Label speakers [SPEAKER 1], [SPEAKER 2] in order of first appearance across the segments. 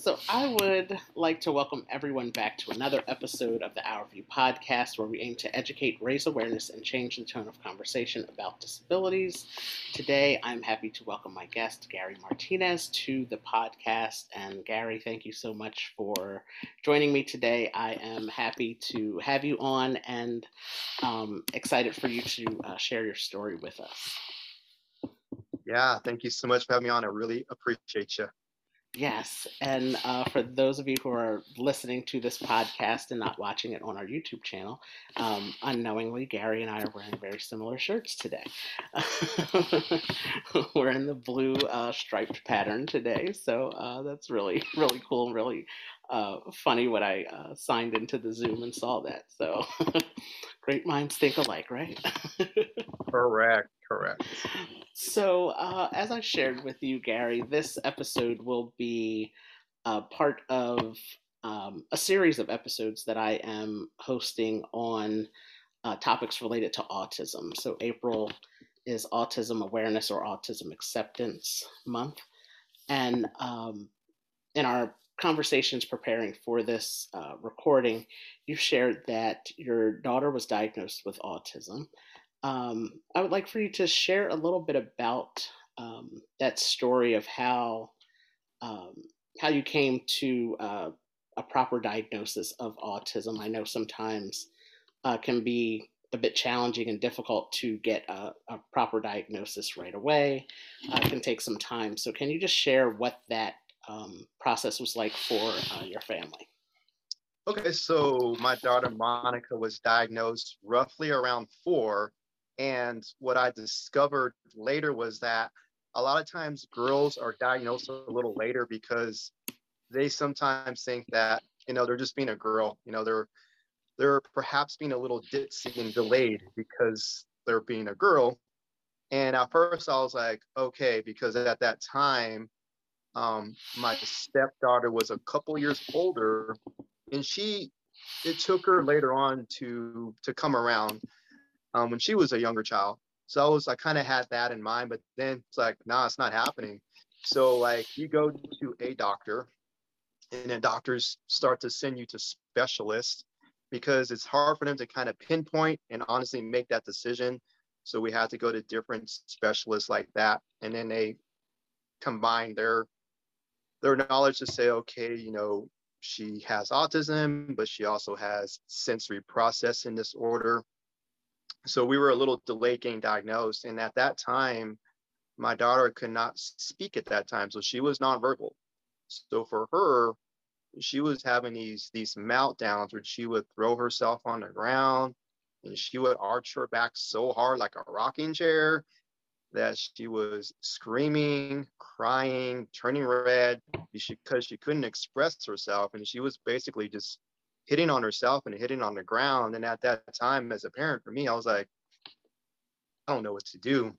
[SPEAKER 1] so I would like to welcome everyone back to another episode of the Our View podcast, where we aim to educate, raise awareness, and change the tone of conversation about disabilities. Today, I'm happy to welcome my guest, Gary Martinez, to the podcast. And Gary, thank you so much for joining me today. I am happy to have you on and um, excited for you to uh, share your story with us.
[SPEAKER 2] Yeah, thank you so much for having me on. I really appreciate you.
[SPEAKER 1] Yes, and uh, for those of you who are listening to this podcast and not watching it on our YouTube channel, um, unknowingly, Gary and I are wearing very similar shirts today. We're in the blue uh, striped pattern today, so uh, that's really, really cool and really uh, funny when I uh, signed into the Zoom and saw that. So, great minds think alike, right?
[SPEAKER 2] correct, correct.
[SPEAKER 1] So, uh, as I shared with you, Gary, this episode will be uh, part of um, a series of episodes that I am hosting on uh, topics related to autism. So, April is Autism Awareness or Autism Acceptance Month. And um, in our conversations preparing for this uh, recording, you shared that your daughter was diagnosed with autism. Um, I would like for you to share a little bit about um, that story of how um, how you came to uh, a proper diagnosis of autism. I know sometimes uh, can be a bit challenging and difficult to get a, a proper diagnosis right away. Uh, it can take some time. So, can you just share what that um, process was like for uh, your family?
[SPEAKER 2] Okay, so my daughter Monica was diagnosed roughly around four. And what I discovered later was that a lot of times girls are diagnosed a little later because they sometimes think that, you know, they're just being a girl. You know, they're they're perhaps being a little ditzy and delayed because they're being a girl. And at first I was like, okay, because at that time, um, my stepdaughter was a couple years older, and she it took her later on to to come around um, when she was a younger child. So I was I kind of had that in mind, but then it's like, nah, it's not happening. So like you go to a doctor, and then doctors start to send you to specialists because it's hard for them to kind of pinpoint and honestly make that decision. So we had to go to different specialists like that, and then they combine their their knowledge to say, okay, you know, she has autism, but she also has sensory processing disorder. So we were a little delayed getting diagnosed. And at that time, my daughter could not speak at that time. So she was nonverbal. So for her, she was having these these meltdowns where she would throw herself on the ground and she would arch her back so hard like a rocking chair that she was screaming, crying, turning red because she couldn't express herself. And she was basically just hitting on herself and hitting on the ground. And at that time, as a parent, for me, I was like, I don't know what to do.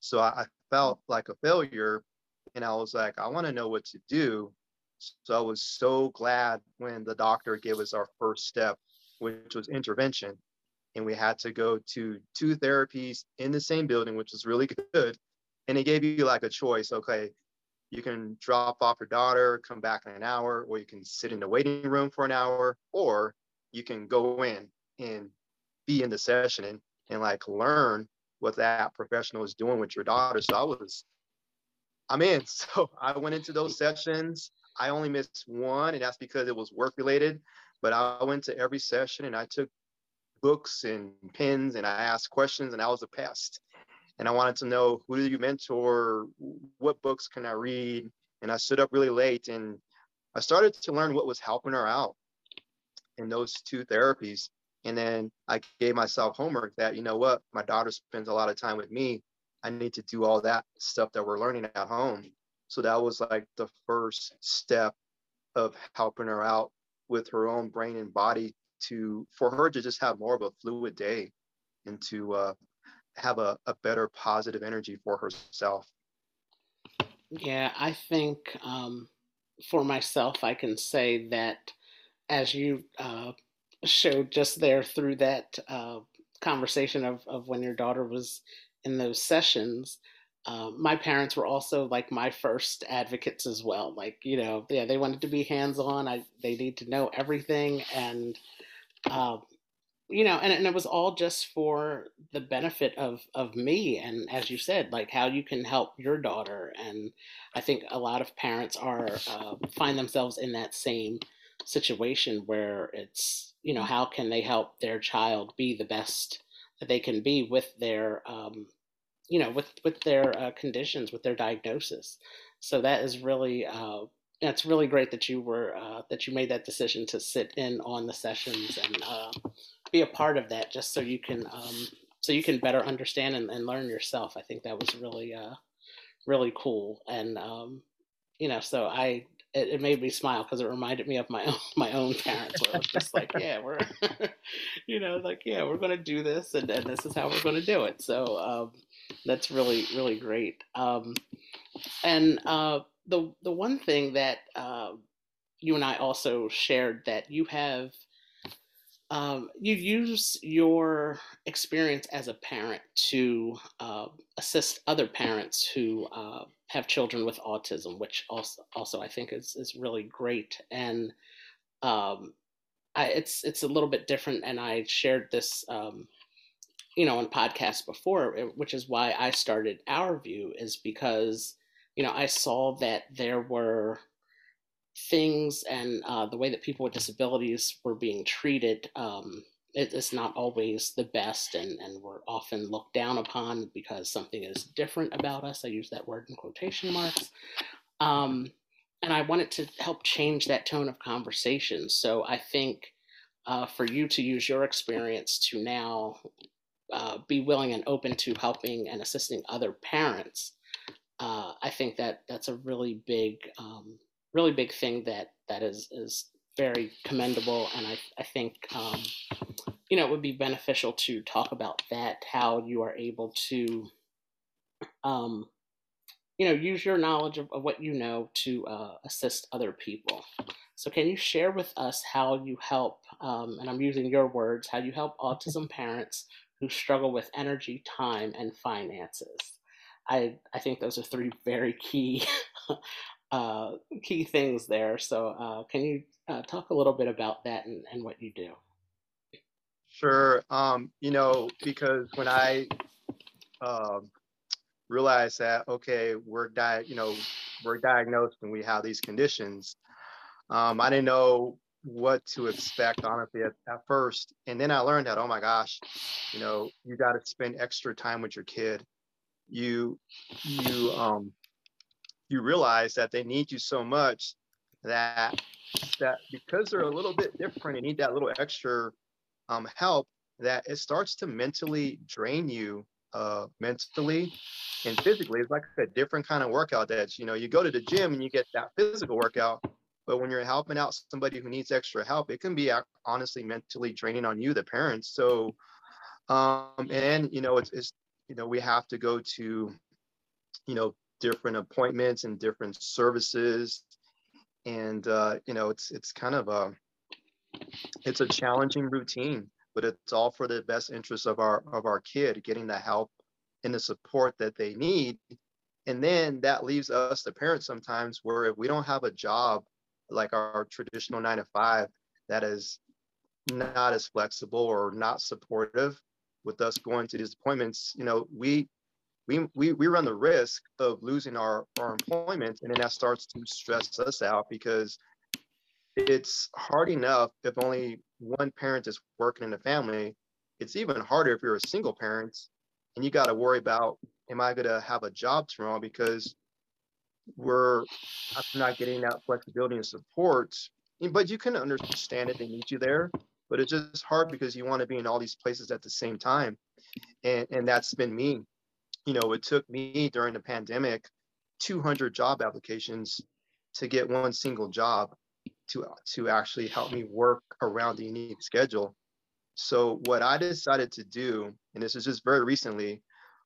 [SPEAKER 2] So I, felt like a failure. And I was like, I want to know what to do. So I was so glad when the doctor gave us our first step, which was intervention and we had to go to two therapies in the same building, which was really good. And it gave you like a choice. Okay, you can drop off your daughter, come back in an hour, or you can sit in the waiting room for an hour, or you can go in and be in the session and, and like learn what that professional is doing with your daughter. So I was, I'm in. So I went into those sessions. I only missed one, and that's because it was work related. But I went to every session and I took books and pens and I asked questions and I was a pest. And I wanted to know who do you mentor? What books can I read? And I stood up really late and I started to learn what was helping her out in those two therapies. And then I gave myself homework that, you know what, my daughter spends a lot of time with me. I need to do all that stuff that we're learning at home. So that was like the first step of helping her out with her own brain and body to for her to just have more of a fluid day and to uh, have a, a better positive energy for herself
[SPEAKER 1] yeah i think um, for myself i can say that as you uh, showed just there through that uh, conversation of, of when your daughter was in those sessions uh, my parents were also like my first advocates as well. Like, you know, yeah, they wanted to be hands on. I they need to know everything, and uh, you know, and, and it was all just for the benefit of of me. And as you said, like how you can help your daughter. And I think a lot of parents are uh, find themselves in that same situation where it's you know how can they help their child be the best that they can be with their um, you know, with with their uh, conditions, with their diagnosis. So that is really uh, it's really great that you were uh, that you made that decision to sit in on the sessions and uh, be a part of that, just so you can um, so you can better understand and, and learn yourself. I think that was really uh, really cool, and um, you know, so I it, it, made me smile because it reminded me of my own my own parents where it was just like yeah we're you know like yeah we're gonna do this and, and this is how we're gonna do it so um, that's really really great. Um, and uh, the the one thing that uh, you and I also shared that you have um, you use your experience as a parent to uh, assist other parents who uh, have children with autism, which also also I think is is really great. And um, I, it's it's a little bit different. And I shared this um, you know, on podcasts before, eh, which is why I started Our View, is because, you know, I saw that there were things and uh, the way that people with disabilities were being treated um, it is not always the best and, and we're often looked down upon because something is different about us. I use that word in quotation marks. Um, and I wanted to help change that tone of conversation. So I think uh, for you to use your experience to now uh, be willing and open to helping and assisting other parents, uh, I think that that's a really big, um, really big thing that that is is very commendable, and I I think um, you know it would be beneficial to talk about that how you are able to. Um, you know, use your knowledge of, of what you know to uh, assist other people. So, can you share with us how you help, um, and I'm using your words, how you help autism parents who struggle with energy, time, and finances. I, I think those are three very key uh, key things there. So, uh, can you uh, talk a little bit about that and, and what you do?
[SPEAKER 2] Sure. Um, you know, because when I um, realized that, okay, we're di- you know, we're diagnosed and we have these conditions, um, I didn't know what to expect honestly at, at first and then i learned that oh my gosh you know you got to spend extra time with your kid you you um you realize that they need you so much that that because they're a little bit different and need that little extra um, help that it starts to mentally drain you uh, mentally and physically it's like a different kind of workout that you know you go to the gym and you get that physical workout but when you're helping out somebody who needs extra help, it can be honestly mentally draining on you, the parents. So, um, and you know, it's, it's you know, we have to go to, you know, different appointments and different services, and uh, you know, it's it's kind of a it's a challenging routine, but it's all for the best interest of our of our kid, getting the help and the support that they need. And then that leaves us, the parents, sometimes where if we don't have a job like our traditional nine to five that is not as flexible or not supportive with us going to these appointments you know we we we, we run the risk of losing our our employment and then that starts to stress us out because it's hard enough if only one parent is working in the family it's even harder if you're a single parent and you got to worry about am i going to have a job tomorrow because we're not getting that flexibility and support. But you can understand it; they need you there. But it's just hard because you want to be in all these places at the same time, and and that's been me. You know, it took me during the pandemic 200 job applications to get one single job to to actually help me work around the unique schedule. So what I decided to do, and this is just very recently,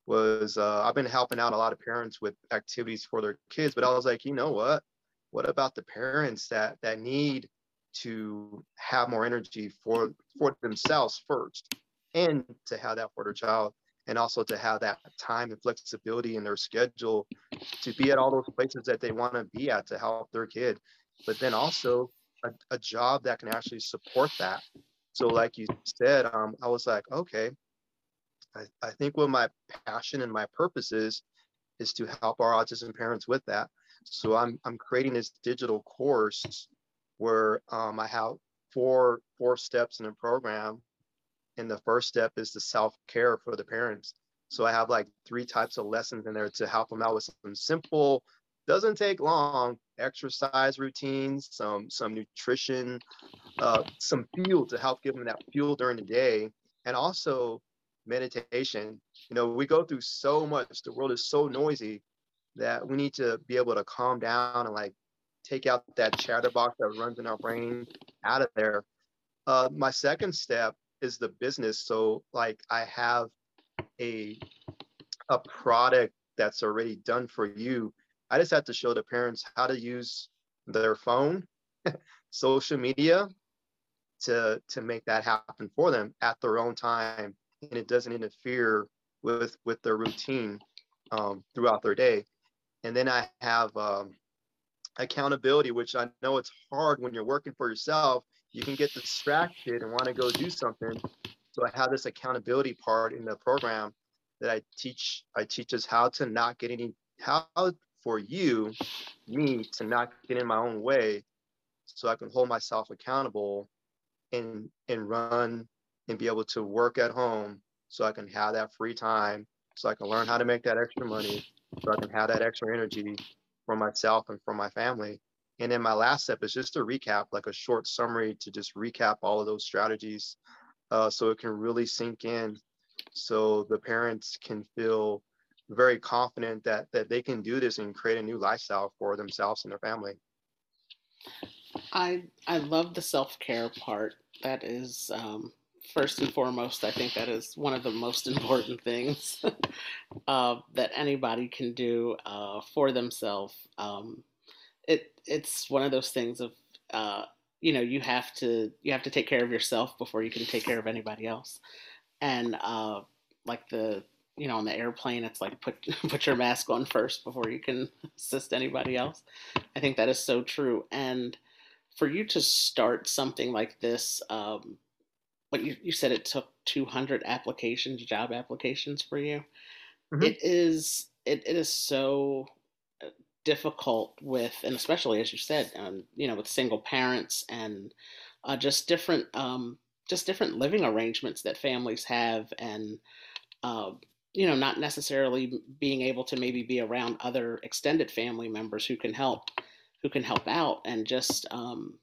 [SPEAKER 2] was uh, I've been helping out a lot of parents with activities for their kids, but I was like, you know what? What about the parents that that need to have more energy for for themselves first, and to have that for their child? and also to have that time and flexibility in their schedule to be at all those places that they want to be at to help their kid but then also a, a job that can actually support that so like you said um, i was like okay I, I think what my passion and my purpose is is to help our autism parents with that so i'm, I'm creating this digital course where um, i have four four steps in a program. And the first step is the self-care for the parents. So i have like three types of lessons in there to help them out with some simple doesn't take long exercise routines some some nutrition uh, some fuel to help give them that fuel during the day and also meditation. You know we go through so much. The world is so noisy that we need to be able to calm down and like take out that chatterbox that runs in our brain out of there uh, my second step is the business. So like I have a a product that's already done for you. I just have to show the parents how to use their phone, social media to to make that happen for them at their own time and it doesn't interfere with with their routine um, throughout their day. And then I have um, accountability, which I know it's hard when you're working for yourself you can get distracted and want to go do something. So I have this accountability part in the program that I teach. I teach us how to not get any how for you, me to not get in my own way, so I can hold myself accountable and and run and be able to work at home so I can have that free time, so I can learn how to make that extra money, so I can have that extra energy for myself and for my family. And then my last step is just to recap, like a short summary to just recap all of those strategies uh, so it can really sink in so the parents can feel very confident that that they can do this and create a new lifestyle for themselves and their family.
[SPEAKER 1] I I love the self care part. That is um, first and foremost. I think that is one of the most important things uh, that anybody can do uh, for themselves. Um, it it's one of those things of uh, you know you have to you have to take care of yourself before you can take care of anybody else and uh, like the you know on the airplane it's like put put your mask on first before you can assist anybody else i think that is so true and for you to start something like this um, but you, you said it took 200 applications job applications for you mm-hmm. it is it, it is so difficult with, and especially as you said, um, you know, with single parents and uh, just different, um, just different living arrangements that families have, and uh, you know, not necessarily being able to maybe be around other extended family members who can help, who can help out, and just, um,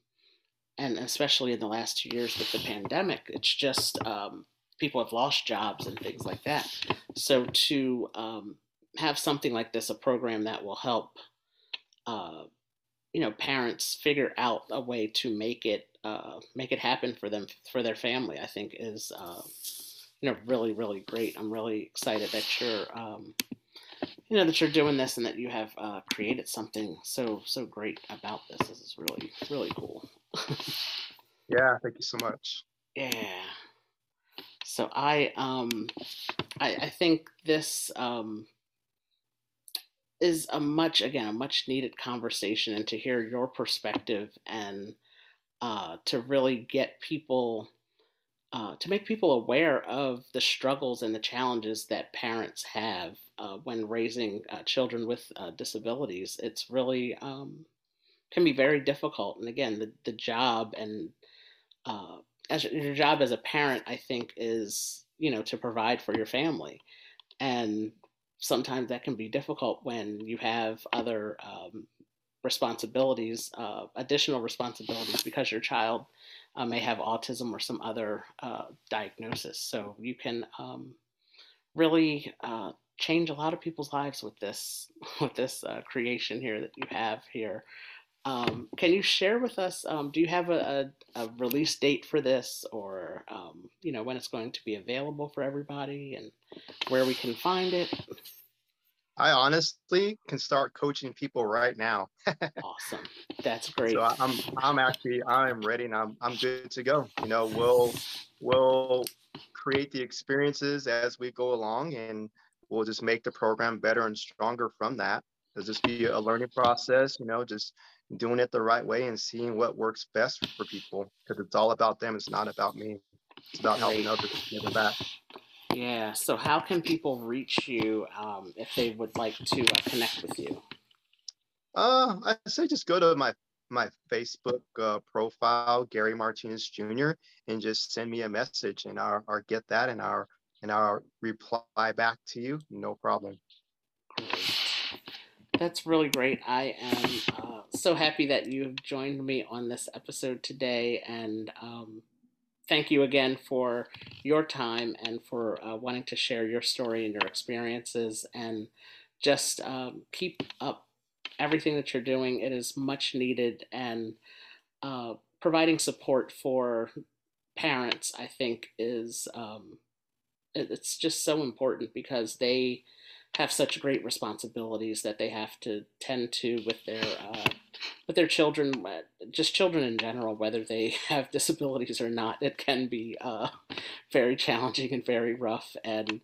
[SPEAKER 1] and especially in the last two years with the pandemic, it's just um, people have lost jobs and things like that. So to um, have something like this, a program that will help uh, you know parents figure out a way to make it uh, make it happen for them for their family i think is uh, you know really really great. I'm really excited that you're um, you know that you're doing this and that you have uh, created something so so great about this. This is really really cool
[SPEAKER 2] yeah thank you so much.
[SPEAKER 1] Yeah. So i um i i think this um is a much again a much needed conversation and to hear your perspective and uh, to really get people uh, to make people aware of the struggles and the challenges that parents have uh, when raising uh, children with uh, disabilities. It's really um, can be very difficult and again the, the job and uh, as your job as a parent i think is you know to provide for your family and sometimes that can be difficult when you have other um, responsibilities, uh, additional responsibilities, because your child uh, may have autism or some other uh, diagnosis. So you can um, really uh, change a lot of people's lives with this with this uh, creation here that you have here. Um, can you share with us? Um, do you have a, a, a, release date for this, or um, you know when it's going to be available for everybody, and where we can find it?
[SPEAKER 2] I honestly can start coaching people right now.
[SPEAKER 1] awesome, that's great.
[SPEAKER 2] So I'm I'm actually I'm ready and I'm I'm good to go. You know, we'll we'll create the experiences as we go along, and we'll just make the program better and stronger from that. It'll just be a learning process, you know, just doing it the right way and seeing what works best for people because it's all about them. It's not about me. It's about helping others get back.
[SPEAKER 1] Yeah. So, how can people reach you um, if they would like to uh, connect with you?
[SPEAKER 2] Uh, I say just go to my my Facebook uh, profile, Gary Martinez Jr., and just send me a message, and I'll, I'll get that, and I'll and I'll reply back to you. No problem.
[SPEAKER 1] That's really great. I am uh, so happy that you have joined me on this episode today, and um, thank you again for your time and for uh, wanting to share your story and your experiences, and just um, keep up everything that you're doing. It is much needed, and uh, providing support for parents, I think, is um, it's just so important because they have such great responsibilities that they have to tend to with their uh, with their children, uh, just children in general, whether they have disabilities or not. It can be uh, very challenging and very rough, and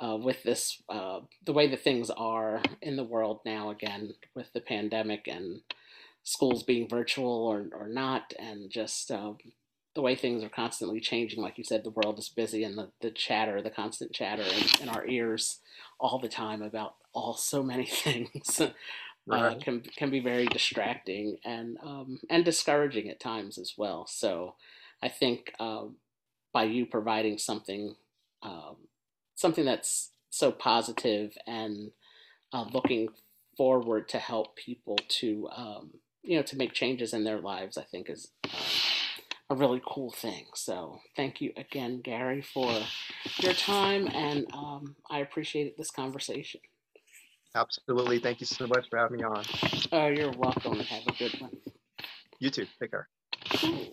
[SPEAKER 1] uh, with this, uh, the way that things are in the world now, again, with the pandemic and schools being virtual or, or not, and just uh, the way things are constantly changing. Like you said, the world is busy, and the, the chatter, the constant chatter in, in our ears all the time about all so many things. Uh, right. Uh, can can be very distracting and um, and discouraging at times as well. So, I think uh, by you providing something um, something that's so positive and uh, looking forward to help people to um, you know to make changes in their lives i think is uh, a really cool thing. So thank you again gary for your time and um, i appreciated this conversation.
[SPEAKER 2] Absolutely. Thank you so much for having me on.
[SPEAKER 1] Oh you're welcome. Have a good one.
[SPEAKER 2] You too. Take care.
[SPEAKER 1] Cool.